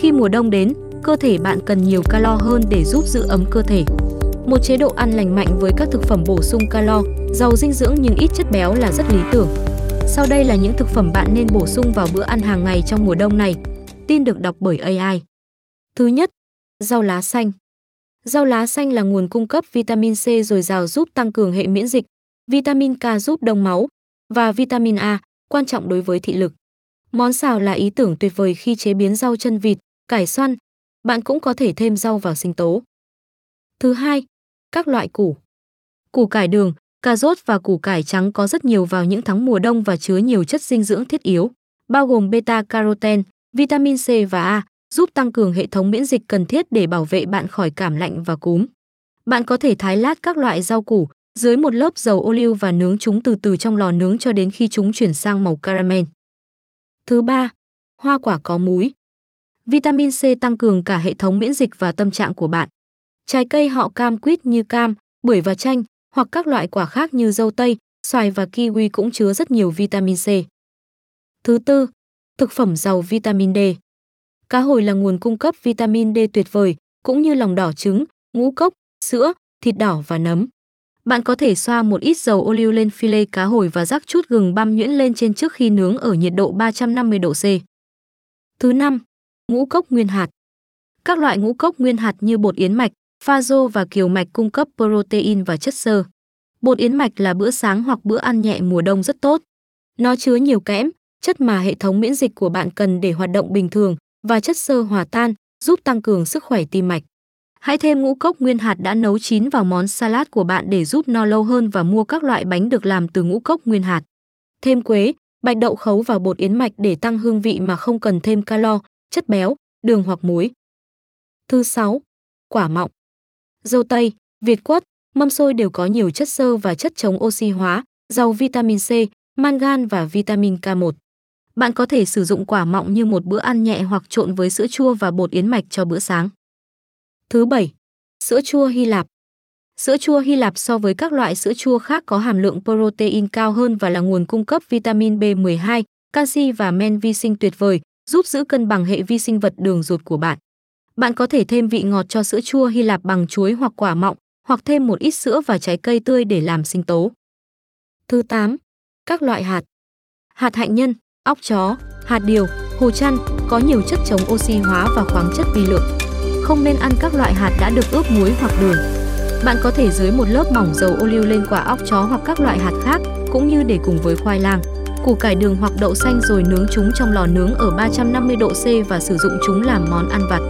Khi mùa đông đến, cơ thể bạn cần nhiều calo hơn để giúp giữ ấm cơ thể. Một chế độ ăn lành mạnh với các thực phẩm bổ sung calo, giàu dinh dưỡng nhưng ít chất béo là rất lý tưởng. Sau đây là những thực phẩm bạn nên bổ sung vào bữa ăn hàng ngày trong mùa đông này. Tin được đọc bởi AI. Thứ nhất, rau lá xanh. Rau lá xanh là nguồn cung cấp vitamin C dồi dào giúp tăng cường hệ miễn dịch, vitamin K giúp đông máu và vitamin A, quan trọng đối với thị lực. Món xào là ý tưởng tuyệt vời khi chế biến rau chân vịt, cải xoăn. Bạn cũng có thể thêm rau vào sinh tố. Thứ hai, các loại củ. Củ cải đường, cà rốt và củ cải trắng có rất nhiều vào những tháng mùa đông và chứa nhiều chất dinh dưỡng thiết yếu, bao gồm beta carotene, vitamin C và A, giúp tăng cường hệ thống miễn dịch cần thiết để bảo vệ bạn khỏi cảm lạnh và cúm. Bạn có thể thái lát các loại rau củ dưới một lớp dầu ô liu và nướng chúng từ từ trong lò nướng cho đến khi chúng chuyển sang màu caramel. Thứ ba, hoa quả có múi. Vitamin C tăng cường cả hệ thống miễn dịch và tâm trạng của bạn. Trái cây họ cam quýt như cam, bưởi và chanh hoặc các loại quả khác như dâu tây, xoài và kiwi cũng chứa rất nhiều vitamin C. Thứ tư, thực phẩm giàu vitamin D. Cá hồi là nguồn cung cấp vitamin D tuyệt vời, cũng như lòng đỏ trứng, ngũ cốc, sữa, thịt đỏ và nấm. Bạn có thể xoa một ít dầu ô liu lên filet cá hồi và rắc chút gừng băm nhuyễn lên trên trước khi nướng ở nhiệt độ 350 độ C. Thứ năm, ngũ cốc nguyên hạt. Các loại ngũ cốc nguyên hạt như bột yến mạch, pha rô và kiều mạch cung cấp protein và chất xơ. Bột yến mạch là bữa sáng hoặc bữa ăn nhẹ mùa đông rất tốt. Nó chứa nhiều kẽm, chất mà hệ thống miễn dịch của bạn cần để hoạt động bình thường và chất xơ hòa tan, giúp tăng cường sức khỏe tim mạch. Hãy thêm ngũ cốc nguyên hạt đã nấu chín vào món salad của bạn để giúp no lâu hơn và mua các loại bánh được làm từ ngũ cốc nguyên hạt. Thêm quế, bạch đậu khấu và bột yến mạch để tăng hương vị mà không cần thêm calo, chất béo, đường hoặc muối. Thứ 6. Quả mọng. Dâu tây, việt quất, mâm xôi đều có nhiều chất xơ và chất chống oxy hóa, giàu vitamin C, mangan và vitamin K1. Bạn có thể sử dụng quả mọng như một bữa ăn nhẹ hoặc trộn với sữa chua và bột yến mạch cho bữa sáng. Thứ 7. Sữa chua Hy Lạp Sữa chua Hy Lạp so với các loại sữa chua khác có hàm lượng protein cao hơn và là nguồn cung cấp vitamin B12, canxi và men vi sinh tuyệt vời, giúp giữ cân bằng hệ vi sinh vật đường ruột của bạn. Bạn có thể thêm vị ngọt cho sữa chua Hy Lạp bằng chuối hoặc quả mọng, hoặc thêm một ít sữa và trái cây tươi để làm sinh tố. Thứ 8. Các loại hạt. Hạt hạnh nhân, óc chó, hạt điều, hồ chăn có nhiều chất chống oxy hóa và khoáng chất vi lượng. Không nên ăn các loại hạt đã được ướp muối hoặc đường. Bạn có thể dưới một lớp mỏng dầu ô liu lên quả óc chó hoặc các loại hạt khác, cũng như để cùng với khoai lang, củ cải đường hoặc đậu xanh rồi nướng chúng trong lò nướng ở 350 độ C và sử dụng chúng làm món ăn vặt.